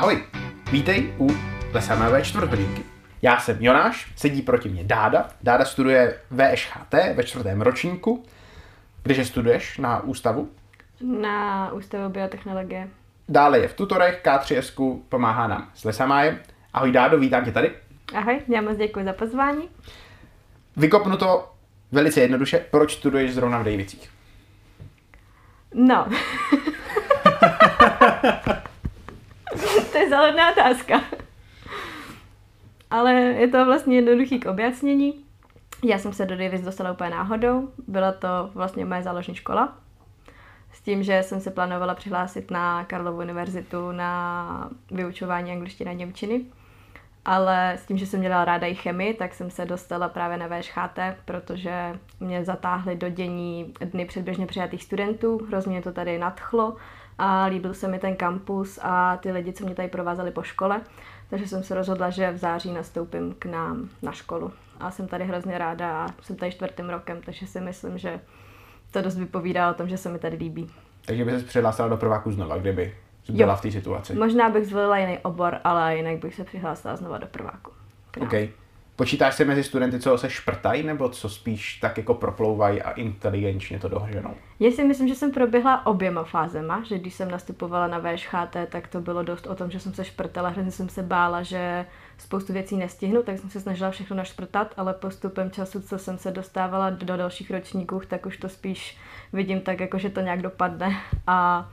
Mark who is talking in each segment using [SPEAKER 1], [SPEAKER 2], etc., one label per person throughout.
[SPEAKER 1] Ahoj, vítej u Lesamové čtvrthodinky. Já jsem Jonáš, sedí proti mě Dáda. Dáda studuje VŠHT ve čtvrtém ročníku. Kdeže studuješ na ústavu?
[SPEAKER 2] Na Ústavu biotechnologie.
[SPEAKER 1] Dále je v tutorech, K3S pomáhá nám s Lesamájem. Ahoj Dádo, vítám tě tady.
[SPEAKER 2] Ahoj, já moc děkuji za pozvání.
[SPEAKER 1] Vykopnu to velice jednoduše. Proč studuješ zrovna v Davicích?
[SPEAKER 2] No. to je záledná otázka. Ale je to vlastně jednoduchý k objasnění. Já jsem se do Davis dostala úplně náhodou. Byla to vlastně moje záložní škola. S tím, že jsem se plánovala přihlásit na Karlovu univerzitu na vyučování angličtiny a němčiny. Ale s tím, že jsem měla ráda i chemii, tak jsem se dostala právě na VŠHT, protože mě zatáhly do dění dny předběžně přijatých studentů. Hrozně to tady nadchlo a líbil se mi ten kampus a ty lidi, co mě tady provázeli po škole. Takže jsem se rozhodla, že v září nastoupím k nám na školu. A jsem tady hrozně ráda a jsem tady čtvrtým rokem, takže si myslím, že to dost vypovídá o tom, že se mi tady líbí.
[SPEAKER 1] Takže by se přihlásila do prváku znova, kdyby byla jo. v té situaci.
[SPEAKER 2] Možná bych zvolila jiný obor, ale jinak bych se přihlásila znova do prváku.
[SPEAKER 1] OK. Počítáš se mezi studenty, co se šprtají, nebo co spíš tak jako proplouvají a inteligenčně to doženou?
[SPEAKER 2] Já si myslím, že jsem proběhla oběma fázema, že když jsem nastupovala na VŠHT, tak to bylo dost o tom, že jsem se šprtala, hrozně jsem se bála, že spoustu věcí nestihnu, tak jsem se snažila všechno našprtat, ale postupem času, co jsem se dostávala do dalších ročníků, tak už to spíš vidím tak, jako že to nějak dopadne a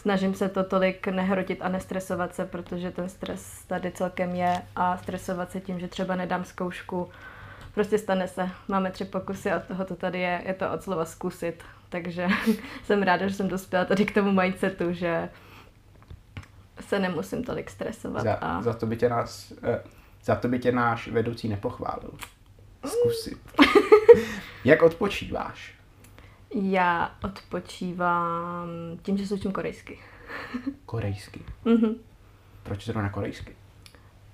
[SPEAKER 2] snažím se to tolik nehrotit a nestresovat se, protože ten stres tady celkem je a stresovat se tím, že třeba nedám zkoušku, prostě stane se. Máme tři pokusy a toho to tady je, je to od slova zkusit. Takže jsem ráda, že jsem dospěla tady k tomu mindsetu, že se nemusím tolik stresovat.
[SPEAKER 1] Za,
[SPEAKER 2] a...
[SPEAKER 1] za, to, by tě nás, eh, za to by tě náš vedoucí nepochválil. Zkusit. Jak odpočíváš?
[SPEAKER 2] Já odpočívám tím, že se učím korejsky.
[SPEAKER 1] korejsky?
[SPEAKER 2] Mhm.
[SPEAKER 1] Proč zrovna korejsky?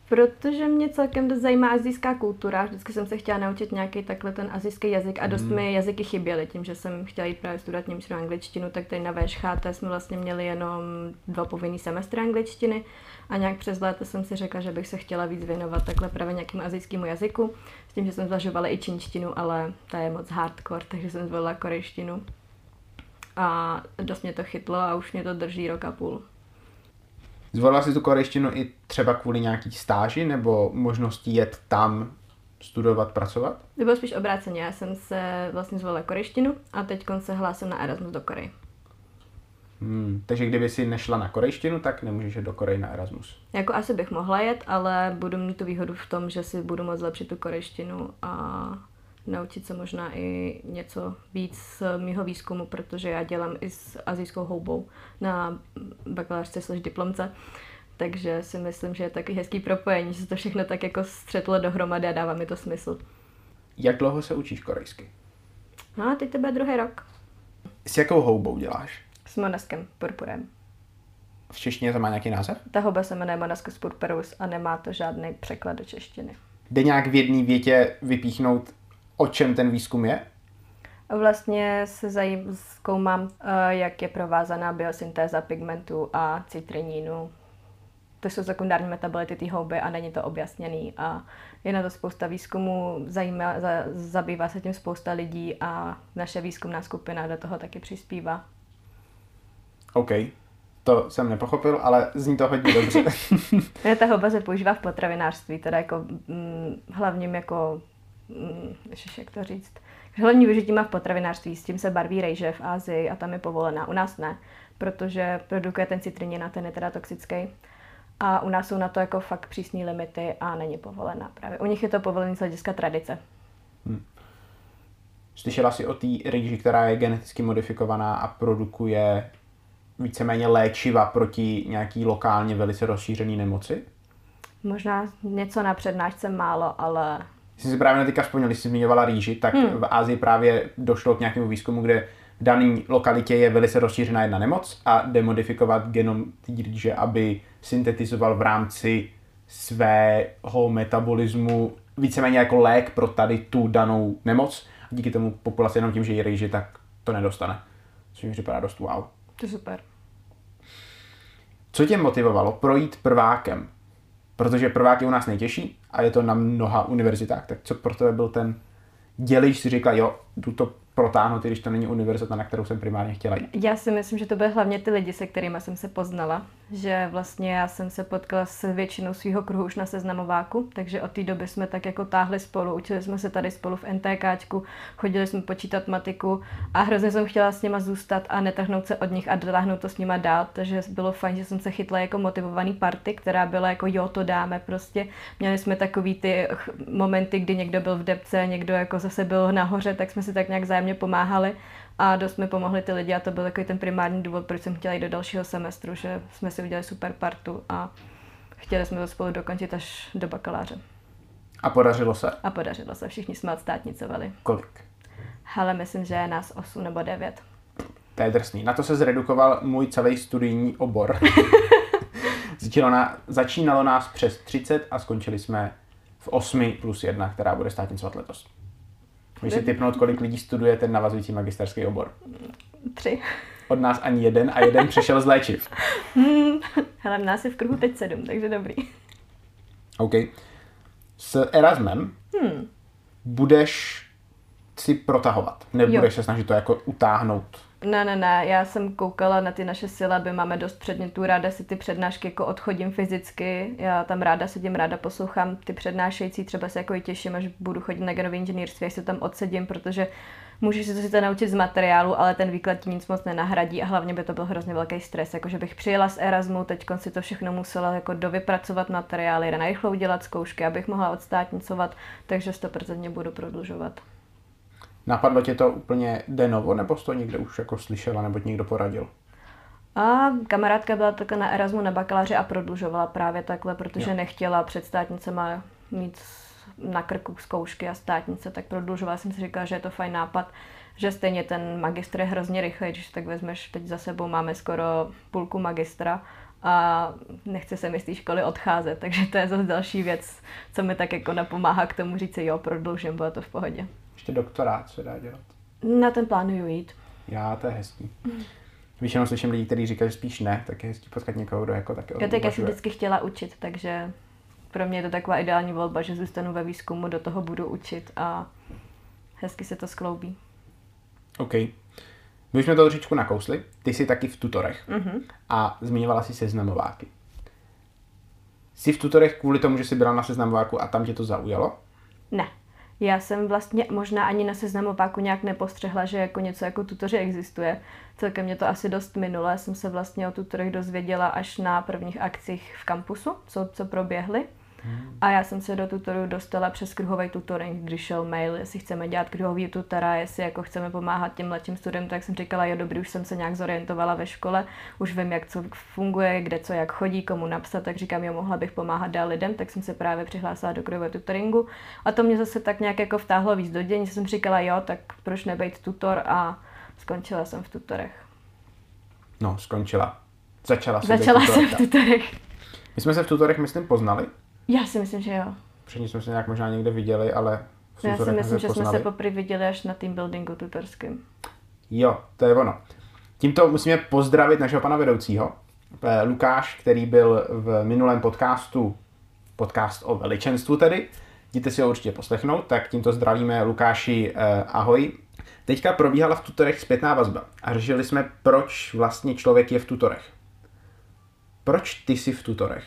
[SPEAKER 2] Protože mě celkem dost zajímá azijská kultura. Vždycky jsem se chtěla naučit nějaký takhle ten azijský jazyk a dost mm. mi jazyky chyběly. Tím, že jsem chtěla jít právě studovat němčinu a angličtinu, tak tady na VŠHT jsme vlastně měli jenom dva povinný semestry angličtiny a nějak přes léto jsem si řekla, že bych se chtěla víc věnovat takhle právě nějakým azijskému jazyku. S tím, že jsem zvažovala i čínštinu, ale ta je moc hardcore, takže jsem zvolila korejštinu. A dost mě to chytlo a už mě to drží rok a půl.
[SPEAKER 1] Zvolila si tu korejštinu i třeba kvůli nějaký stáži nebo možnosti jet tam studovat, pracovat?
[SPEAKER 2] To bylo spíš obráceně. Já jsem se vlastně zvolila korejštinu a teď se hlásím na Erasmus do Koreji.
[SPEAKER 1] Hmm, takže kdyby si nešla na korejštinu, tak nemůžeš jít do Koreji na Erasmus.
[SPEAKER 2] Jako asi bych mohla jet, ale budu mít tu výhodu v tom, že si budu moct zlepšit tu korejštinu a naučit se možná i něco víc z mého výzkumu, protože já dělám i s azijskou houbou na bakalářce slash diplomce. Takže si myslím, že je taky hezký propojení, že se to všechno tak jako střetlo dohromady a dává mi to smysl.
[SPEAKER 1] Jak dlouho se učíš korejsky?
[SPEAKER 2] No a teď to bude druhý rok.
[SPEAKER 1] S jakou houbou děláš?
[SPEAKER 2] S monaskem purpurem.
[SPEAKER 1] V češtině to má nějaký název?
[SPEAKER 2] Ta houba se jmenuje Monascus purpurus a nemá to žádný překlad do češtiny.
[SPEAKER 1] Jde nějak v jedné větě vypíchnout o čem ten výzkum je?
[SPEAKER 2] Vlastně se zajím, zkoumám, eh, jak je provázaná biosyntéza pigmentu a citrinínu. To jsou sekundární metabolity té houby a není to objasněný. A je na to spousta výzkumů, zajímá, za, zabývá se tím spousta lidí a naše výzkumná skupina do toho taky přispívá.
[SPEAKER 1] OK, to jsem nepochopil, ale zní to hodně dobře.
[SPEAKER 2] ta houba se používá v potravinářství, teda jako hm, hlavním jako ježiš, jak to říct, hlavní využití má v potravinářství, s tím se barví rejže v Ázii a tam je povolená. U nás ne, protože produkuje ten citrinin a ten je teda toxický. A u nás jsou na to jako fakt přísné limity a není povolená právě. U nich je to povolené z hlediska tradice. Hmm.
[SPEAKER 1] Slyšela jsi o té rýži, která je geneticky modifikovaná a produkuje víceméně léčiva proti nějaký lokálně velice rozšířený nemoci?
[SPEAKER 2] Možná něco na přednášce málo, ale
[SPEAKER 1] Jsi si právě teďka vzpomněl, když jsi zmiňovala rýži, tak hmm. v Ázii právě došlo k nějakému výzkumu, kde v dané lokalitě je velice rozšířená jedna nemoc a demodifikovat genom rýže, aby syntetizoval v rámci svého metabolismu víceméně jako lék pro tady tu danou nemoc. A díky tomu populace jenom tím, že jí rýži, tak to nedostane. Což mi připadá dost wow.
[SPEAKER 2] To super.
[SPEAKER 1] Co tě motivovalo projít prvákem? Protože prvák je u nás nejtěžší a je to na mnoha univerzitách. Tak co pro tebe byl ten děliš si říkal, jo, jdu to protáhnout, když to není univerzita, na kterou jsem primárně chtěla jít?
[SPEAKER 2] Já si myslím, že to byly hlavně ty lidi, se kterými jsem se poznala. Že vlastně já jsem se potkala s většinou svého kruhu už na seznamováku, takže od té doby jsme tak jako táhli spolu, učili jsme se tady spolu v NTKčku, chodili jsme počítat matiku a hrozně jsem chtěla s nima zůstat a netrhnout se od nich a dotáhnout to s nima dál, takže bylo fajn, že jsem se chytla jako motivovaný party, která byla jako jo, to dáme prostě. Měli jsme takový ty momenty, kdy někdo byl v depce, někdo jako zase byl nahoře, tak jsme si tak nějak zájemně pomáhali a dost mi pomohli ty lidi a to byl takový ten primární důvod, proč jsem chtěla jít do dalšího semestru, že jsme si udělali super partu a chtěli jsme to spolu dokončit až do bakaláře.
[SPEAKER 1] A podařilo se?
[SPEAKER 2] A podařilo se, všichni jsme odstátnicovali.
[SPEAKER 1] Kolik?
[SPEAKER 2] Hele, myslím, že je nás 8 nebo 9.
[SPEAKER 1] To je drsný. Na to se zredukoval můj celý studijní obor. Začínalo, na, začínalo nás přes 30 a skončili jsme v 8 plus 1, která bude státnicovat letos. Můžeš si typnout, kolik lidí studuje ten navazující magisterský obor?
[SPEAKER 2] Tři.
[SPEAKER 1] Od nás ani jeden a jeden přišel z léčiv.
[SPEAKER 2] Hmm, hele, v nás je v kruhu teď sedm, takže dobrý.
[SPEAKER 1] OK. S Erasmem
[SPEAKER 2] Hmm.
[SPEAKER 1] budeš si protahovat. Nebudeš
[SPEAKER 2] Jo.
[SPEAKER 1] se snažit to jako utáhnout.
[SPEAKER 2] Ne, ne, ne, já jsem koukala na ty naše syllaby, máme dost předmětů, ráda si ty přednášky jako odchodím fyzicky, já tam ráda sedím, ráda poslouchám ty přednášející, třeba se jako i těším, až budu chodit na genové inženýrství, až se tam odsedím, protože můžeš si to sice naučit z materiálu, ale ten výklad ti nic moc nenahradí a hlavně by to byl hrozně velký stres, jakože bych přijela z Erasmu, teď si to všechno musela jako dovypracovat materiály, narychlo udělat zkoušky, abych mohla odstátnicovat, takže 100% budu prodlužovat.
[SPEAKER 1] Napadlo tě to úplně denovo, nebo jsi to někde už jako slyšela, nebo ti někdo poradil?
[SPEAKER 2] A kamarádka byla takhle na Erasmu na bakaláři a prodlužovala právě takhle, protože
[SPEAKER 1] Jo.
[SPEAKER 2] nechtěla před státnicema mít na krku zkoušky a státnice, tak prodlužovala jsem si říkala, že je to fajn nápad, že stejně ten magistr je hrozně rychlý, když tak vezmeš, teď za sebou máme skoro půlku magistra a nechce se mi z té školy odcházet, takže to je zase další věc, co mi tak jako napomáhá k tomu říct si, jo, prodloužím, bylo to v pohodě.
[SPEAKER 1] Ještě doktorát se dá dělat.
[SPEAKER 2] Na ten plánuju jít.
[SPEAKER 1] Já, to je hezký. Většinou slyším lidi, kteří říkají, že spíš ne, tak je hezký potkat někoho, kdo jako taky
[SPEAKER 2] Já teď já jsem vždycky chtěla učit, takže pro mě je to taková ideální volba, že zůstanu ve výzkumu, do toho budu učit a hezky se to skloubí.
[SPEAKER 1] OK. My už jsme to trošičku nakousli. Ty jsi taky v tutorech.
[SPEAKER 2] Mhm.
[SPEAKER 1] A zmiňovala si seznamováky. Jsi v tutorech kvůli tomu, že jsi byla na seznamováku a tam tě to zaujalo?
[SPEAKER 2] Ne. Já jsem vlastně možná ani na seznamováku nějak nepostřehla, že jako něco jako tutoři existuje. Celkem mě to asi dost minule. Jsem se vlastně o tutorech dozvěděla až na prvních akcích v kampusu, co, co proběhly. A já jsem se do tutoru dostala přes kruhový tutoring, když šel mail, jestli chceme dělat kruhový tutora, jestli jako chceme pomáhat těm mladším studentům, tak jsem říkala, jo dobrý, už jsem se nějak zorientovala ve škole, už vím, jak co funguje, kde co jak chodí, komu napsat, tak říkám, jo, mohla bych pomáhat dál lidem, tak jsem se právě přihlásila do kruhového tutoringu a to mě zase tak nějak jako vtáhlo víc do dění, jsem říkala, jo, tak proč nebejt tutor a skončila jsem v tutorech.
[SPEAKER 1] No, skončila. Začala
[SPEAKER 2] Začala jsem v tutorech.
[SPEAKER 1] My jsme se v tutorech, myslím, poznali.
[SPEAKER 2] Já si myslím, že jo.
[SPEAKER 1] Předtím jsme se nějak možná někde viděli, ale
[SPEAKER 2] Já si myslím, že jsme
[SPEAKER 1] poznali.
[SPEAKER 2] se poprvé viděli až na team buildingu tutorském.
[SPEAKER 1] Jo, to je ono. Tímto musíme pozdravit našeho pana vedoucího, Lukáš, který byl v minulém podcastu, podcast o veličenstvu tedy, jděte si ho určitě poslechnout, tak tímto zdravíme Lukáši, eh, ahoj. Teďka probíhala v tutorech zpětná vazba a řešili jsme, proč vlastně člověk je v tutorech. Proč ty jsi v tutorech?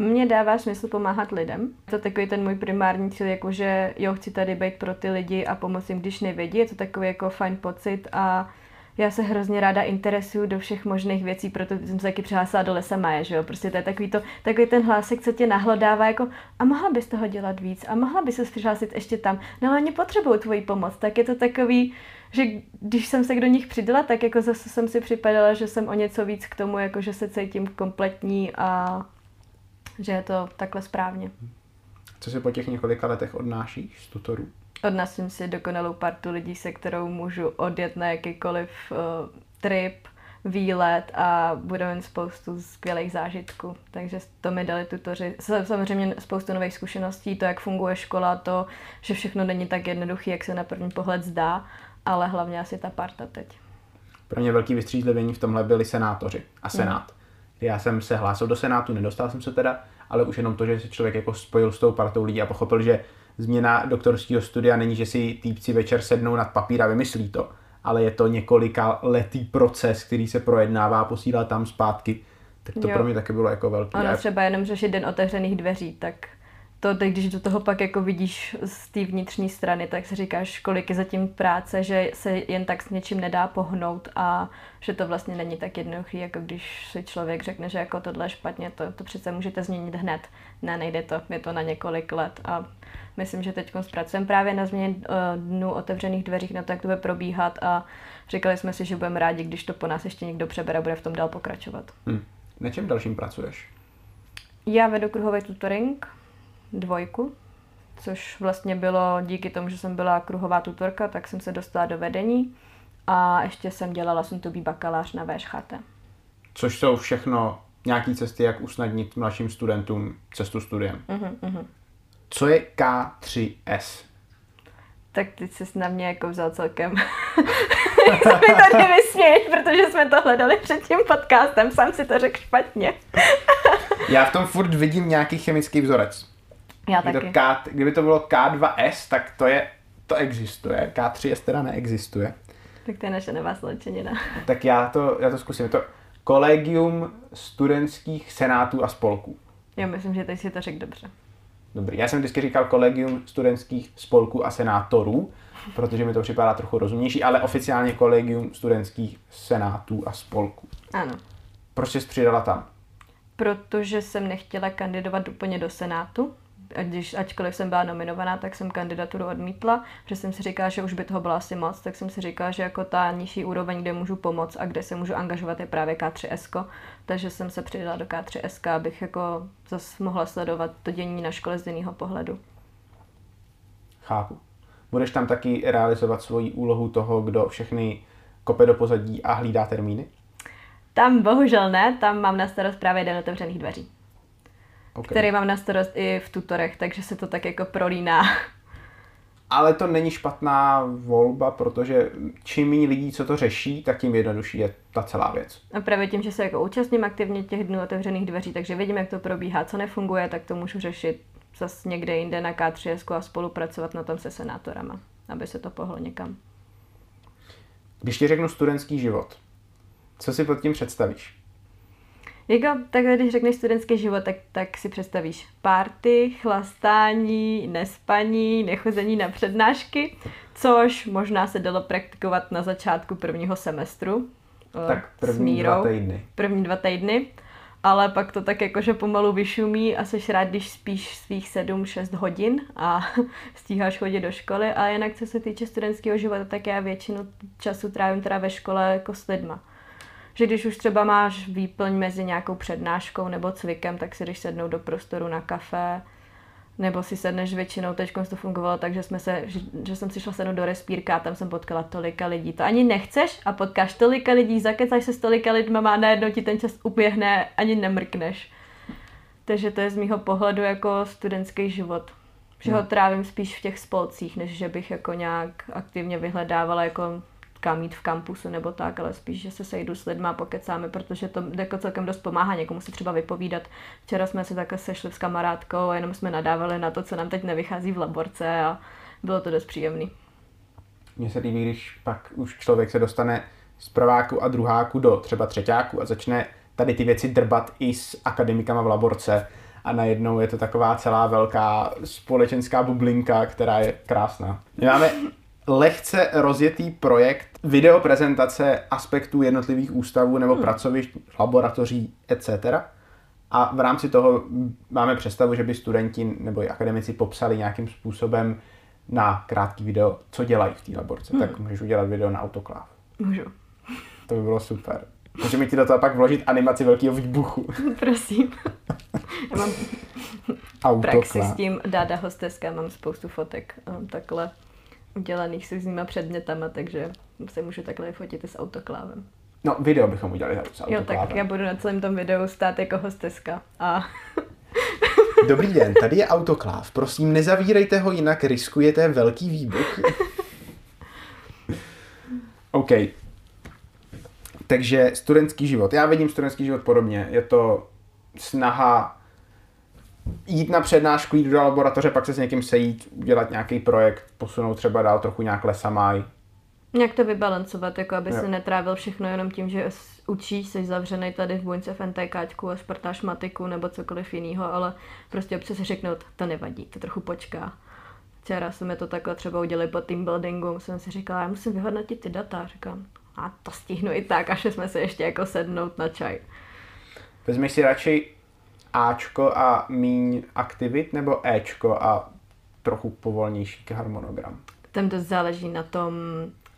[SPEAKER 2] Mně dává smysl pomáhat lidem. To je takový ten můj primární cíl, jakože jo, chci tady být pro ty lidi a pomoct jim, když nevědí. Je to takový jako fajn pocit a já se hrozně ráda interesuju do všech možných věcí, proto jsem se taky přihlásila do lesa Maje, že jo, prostě to je takový, to, takový ten hlásek, co tě nahlodává, jako a mohla bys toho dělat víc a mohla bys se přihlásit ještě tam, no ale oni potřebují tvoji pomoc, tak je to takový, že když jsem se do nich přidala, tak jako zase jsem si připadala, že jsem o něco víc k tomu, jako že se cítím kompletní a že je to takhle správně.
[SPEAKER 1] Co si po těch několika letech odnášíš z tutorů?
[SPEAKER 2] Odnesím si dokonalou partu lidí, se kterou můžu odjet na jakýkoliv uh, trip, výlet a budeme spoustu skvělých zážitků. Takže to mi dali tutoři. Sa- Samozřejmě spoustu nových zkušeností, to, jak funguje škola, to, že všechno není tak jednoduché, jak se na první pohled zdá, ale hlavně asi ta parta teď.
[SPEAKER 1] Pro mě velký vystřízlivění v tomhle byli senátoři a senát. Já jsem se hlásil do Senátu, nedostal jsem se teda, ale už jenom to, že se člověk jako spojil s tou partou lidí a pochopil, že změna doktorského studia není, že si týpci večer sednou nad papír a vymyslí to, ale je to několika letý proces, který se projednává, posílá tam zpátky. Tak to jo. pro mě taky bylo jako velký.
[SPEAKER 2] Ono třeba jenom řešit den otevřených dveří, tak to, když do toho pak jako vidíš z té vnitřní strany, tak si říkáš, kolik je zatím práce, že se jen tak s něčím nedá pohnout a že to vlastně není tak jednoduchý, jako když si člověk řekne, že jako tohle je špatně, to, to přece můžete změnit hned. Ne, nejde to, je to na několik let a myslím, že teď zpracujeme právě na změně uh, dnů otevřených dveřích na to, jak to bude probíhat a říkali jsme si, že budeme rádi, když to po nás ještě někdo přebere a bude v tom dál pokračovat.
[SPEAKER 1] Hmm. Na čem dalším pracuješ?
[SPEAKER 2] Já vedu kruhový tutoring, dvojku, což vlastně bylo díky tomu, že jsem byla kruhová tutorka, tak jsem se dostala do vedení a ještě jsem dělala jsem to bakalář na VŠHT.
[SPEAKER 1] Což jsou všechno nějaké cesty, jak usnadnit mladším studentům cestu studiem. Uh-huh, uh-huh. Co je K3S?
[SPEAKER 2] Tak teď jsi na mě jako vzal celkem. se mi tady vysměješ, protože jsme to hledali před tím podcastem, sám si to řekl špatně.
[SPEAKER 1] Já v tom furt vidím nějaký chemický vzorec.
[SPEAKER 2] Já taky.
[SPEAKER 1] To K, kdyby to bylo K2S, tak to je, to existuje. K3S teda neexistuje.
[SPEAKER 2] Tak to je naše nová sloučenina.
[SPEAKER 1] Tak já to, já to zkusím. Je to Kolegium studentských senátů a spolků.
[SPEAKER 2] Já myslím, že teď si to řekl dobře.
[SPEAKER 1] Dobrý. Já jsem vždycky říkal Kolegium studentských spolků a senátorů, protože mi to připadá trochu rozumnější, ale oficiálně Kolegium studentských senátů a spolků.
[SPEAKER 2] Ano.
[SPEAKER 1] Proč jsi přidala tam?
[SPEAKER 2] Protože jsem nechtěla kandidovat úplně do Senátu, a když, ačkoliv jsem byla nominovaná, tak jsem kandidaturu odmítla, že jsem si říkala, že už by toho bylo asi moc, tak jsem si říkala, že jako ta nižší úroveň, kde můžu pomoct a kde se můžu angažovat, je právě K3S, takže jsem se přidala do K3S, abych jako zase mohla sledovat to dění na škole z jiného pohledu.
[SPEAKER 1] Chápu. Budeš tam taky realizovat svoji úlohu toho, kdo všechny kope do pozadí a hlídá termíny?
[SPEAKER 2] Tam bohužel ne, tam mám na starost právě den otevřených dveří okay. který mám na starost i v tutorech, takže se to tak jako prolíná.
[SPEAKER 1] Ale to není špatná volba, protože čím méně lidí, co to řeší, tak tím jednodušší je ta celá věc.
[SPEAKER 2] A právě tím, že se jako účastním aktivně těch dnů otevřených dveří, takže vidím, jak to probíhá, co nefunguje, tak to můžu řešit zase někde jinde na K3 a spolupracovat na tom se senátorama, aby se to pohlo někam.
[SPEAKER 1] Když ti řeknu studentský život, co si pod tím představíš?
[SPEAKER 2] Jako takhle, když řekneš studentský život, tak, tak si představíš párty, chlastání, nespaní, nechození na přednášky, což možná se dalo praktikovat na začátku prvního semestru.
[SPEAKER 1] Eh, tak první mírou, dva týdny.
[SPEAKER 2] První dva týdny. Ale pak to tak jakože pomalu vyšumí a jsi rád, když spíš svých 7-6 hodin a stíháš chodit do školy. A jinak, co se týče studentského života, tak já většinu času trávím teda ve škole jako s lidma že když už třeba máš výplň mezi nějakou přednáškou nebo cvikem, tak si jdeš sednout do prostoru na kafe, nebo si sedneš většinou, teď to fungovalo tak, že, jsme se, že, že jsem si šla sednout do respírka a tam jsem potkala tolika lidí. To ani nechceš a potkáš tolika lidí, zakecáš se s tolika lidma a najednou ti ten čas uběhne, ani nemrkneš. Takže to je z mýho pohledu jako studentský život. Že ho hmm. trávím spíš v těch spolcích, než že bych jako nějak aktivně vyhledávala jako kam jít v kampusu nebo tak, ale spíš, že se sejdu s lidmi a pokecáme, protože to jako celkem dost pomáhá někomu si třeba vypovídat. Včera jsme se takhle sešli s kamarádkou a jenom jsme nadávali na to, co nám teď nevychází v laborce a bylo to dost příjemný.
[SPEAKER 1] Mně se líbí, když pak už člověk se dostane z prváku a druháku do třeba třetíku a začne tady ty věci drbat i s akademikama v laborce a najednou je to taková celá velká společenská bublinka, která je krásná. My máme lehce rozjetý projekt videoprezentace aspektů jednotlivých ústavů nebo hmm. pracovišť, laboratoří, etc. A v rámci toho máme představu, že by studenti nebo i akademici popsali nějakým způsobem na krátký video, co dělají v té laborce. Hmm. Tak můžeš udělat video na autokláv.
[SPEAKER 2] Můžu.
[SPEAKER 1] To by bylo super. Můžeme ti do toho pak vložit animaci velkého výbuchu.
[SPEAKER 2] Prosím. Já mám autokláv. praxi s tím Dáda hosteska, mám spoustu fotek um, takhle udělaných s různýma předmětama, takže se můžu takhle fotit i s autoklávem.
[SPEAKER 1] No, video bychom udělali s autoklávem.
[SPEAKER 2] Jo, tak já budu na celém tom videu stát jako hosteska a...
[SPEAKER 1] Dobrý den, tady je autokláv. Prosím, nezavírejte ho, jinak riskujete velký výbuch. OK. Takže studentský život. Já vidím studentský život podobně. Je to snaha jít na přednášku, jít do laboratoře, pak se s někým sejít, udělat nějaký projekt, posunout třeba dál trochu nějak lesamaj.
[SPEAKER 2] Jak to vybalancovat, jako aby jo. se netrávil všechno jenom tím, že učíš, jsi zavřený tady v buňce v NTKčku a šprtáš matiku nebo cokoliv jiného, ale prostě občas si řeknout, to nevadí, to trochu počká. Včera jsme to takhle třeba udělali po team buildingu, jsem si říkala, já musím vyhodnotit ty data. Říkám, a to stihnu i tak, až jsme se ještě jako sednout na čaj.
[SPEAKER 1] Vezmeš si radši Ačko a míň aktivit, nebo Ečko a trochu povolnější harmonogram?
[SPEAKER 2] Tam to záleží na tom,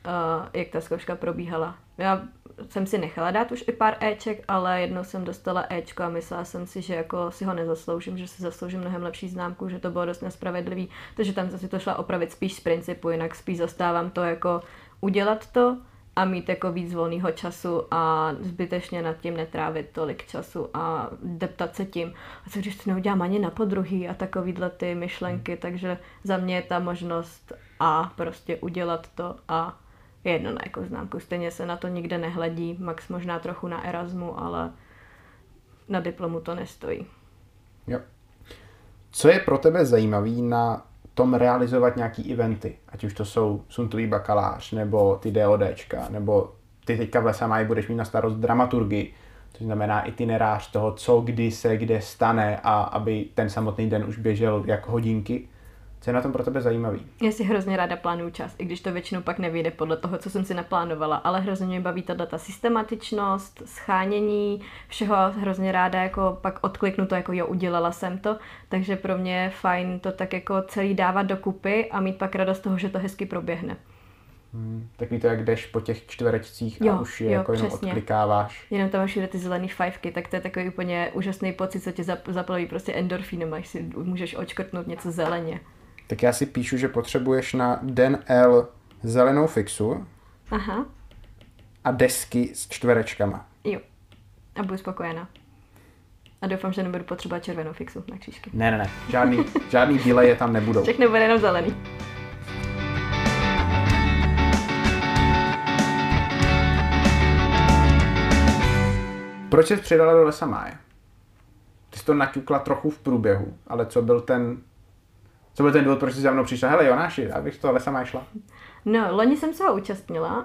[SPEAKER 2] uh, jak ta zkouška probíhala. Já jsem si nechala dát už i pár Eček, ale jednou jsem dostala Ečko a myslela jsem si, že jako si ho nezasloužím, že si zasloužím mnohem lepší známku, že to bylo dost nespravedlivý, takže tam jsem si to šla opravit spíš z principu, jinak spíš zastávám to jako udělat to a mít jako víc volného času a zbytečně nad tím netrávit tolik času a deptat se tím. A co když to neudělám ani na podruhý a takovýhle ty myšlenky, takže za mě je ta možnost a prostě udělat to a jedno na jako známku. Stejně se na to nikde nehledí, max možná trochu na Erasmu, ale na diplomu to nestojí.
[SPEAKER 1] Jo. Co je pro tebe zajímavý na tom realizovat nějaký eventy, ať už to jsou suntový bakalář, nebo ty DODčka, nebo ty teďka v Lesamaj budeš mít na starost dramaturgii, to znamená itinerář toho, co kdy se kde stane a aby ten samotný den už běžel jako hodinky. Co je na tom pro tebe zajímavý?
[SPEAKER 2] Já si hrozně ráda plánuju čas, i když to většinou pak nevyjde podle toho, co jsem si naplánovala, ale hrozně mě baví ta data systematičnost, schánění, všeho hrozně ráda jako pak odkliknu to, jako jo, udělala jsem to, takže pro mě je fajn to tak jako celý dávat dokupy a mít pak radost toho, že to hezky proběhne.
[SPEAKER 1] Hmm, takový to, jak jdeš po těch čtverečcích jo, a už je jo, jako jenom přesně. odklikáváš.
[SPEAKER 2] Jenom tam máš ty zelený fajfky, tak to je takový úplně úžasný pocit, co tě zaplaví prostě endorfínem, až si můžeš očkrtnout něco zeleně
[SPEAKER 1] tak já si píšu, že potřebuješ na den L zelenou fixu
[SPEAKER 2] Aha.
[SPEAKER 1] a desky s čtverečkama.
[SPEAKER 2] Jo. A budu spokojená. A doufám, že nebudu potřebovat červenou fixu na křížky.
[SPEAKER 1] Ne, ne, ne. Žádný, žádný je tam nebudou.
[SPEAKER 2] Všechno bude jenom zelený.
[SPEAKER 1] Proč jsi přidala do lesa máje? Ty jsi to naťukla trochu v průběhu, ale co byl ten co byl ten důvod, proč jsi za mnou přišla? Hele Jonáši, já bych to ale sama šla.
[SPEAKER 2] No, loni jsem se ho účastnila, uh,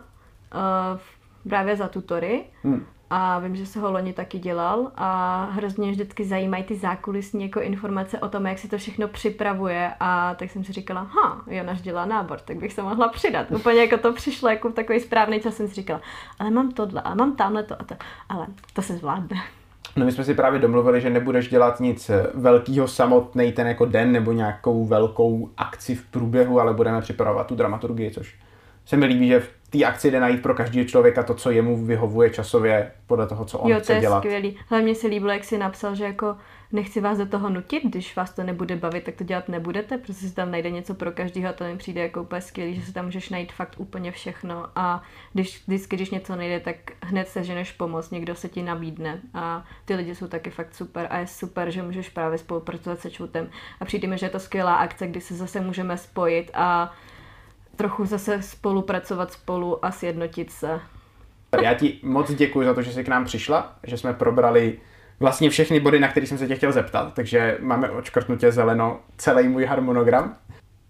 [SPEAKER 2] právě za tutory. Hmm. A vím, že se ho loni taky dělal a hrozně vždycky zajímají ty zákulisní jako informace o tom, jak si to všechno připravuje a tak jsem si říkala, ha, Jonáš dělá nábor, tak bych se mohla přidat. Úplně jako to přišlo jako takový správný čas jsem si říkala, ale mám tohle a mám tamhle to a to, ale to se zvládne.
[SPEAKER 1] No my jsme si právě domluvili, že nebudeš dělat nic velkého samotný ten jako den nebo nějakou velkou akci v průběhu, ale budeme připravovat tu dramaturgii, což se mi líbí, že v té akci jde najít pro každého člověka to, co jemu vyhovuje časově podle toho, co on
[SPEAKER 2] jo,
[SPEAKER 1] chce dělat.
[SPEAKER 2] Jo, to je skvělý. Hlavně se líbilo, jak si napsal, že jako nechci vás do toho nutit, když vás to nebude bavit, tak to dělat nebudete, protože si tam najde něco pro každého a to mi přijde jako úplně skvělý, že si tam můžeš najít fakt úplně všechno. A když vždycky, když něco nejde, tak hned se ženeš pomoc, někdo se ti nabídne. A ty lidi jsou taky fakt super a je super, že můžeš právě spolupracovat se čutem a přijde mi, že je to skvělá akce, kdy se zase můžeme spojit a trochu zase spolupracovat spolu a sjednotit se.
[SPEAKER 1] Já ti moc děkuji za to, že jsi k nám přišla, že jsme probrali vlastně všechny body, na které jsem se tě chtěl zeptat, takže máme očkrtnutě zeleno celý můj harmonogram.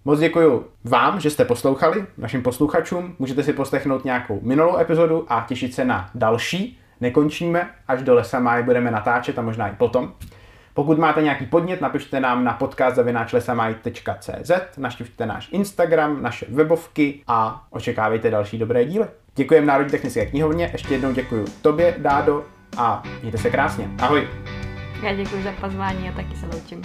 [SPEAKER 1] Moc děkuji vám, že jste poslouchali, našim posluchačům. Můžete si poslechnout nějakou minulou epizodu a těšit se na další. Nekončíme, až do lesa máje budeme natáčet a možná i potom. Pokud máte nějaký podnět, napište nám na podcast.lesamaj.cz, naštěvte náš Instagram, naše webovky a očekávejte další dobré díly. Děkujeme Národní technické knihovně, ještě jednou děkuji tobě, Dádo, a mějte se krásně. Ahoj.
[SPEAKER 2] Já děkuji za pozvání a taky se loučím.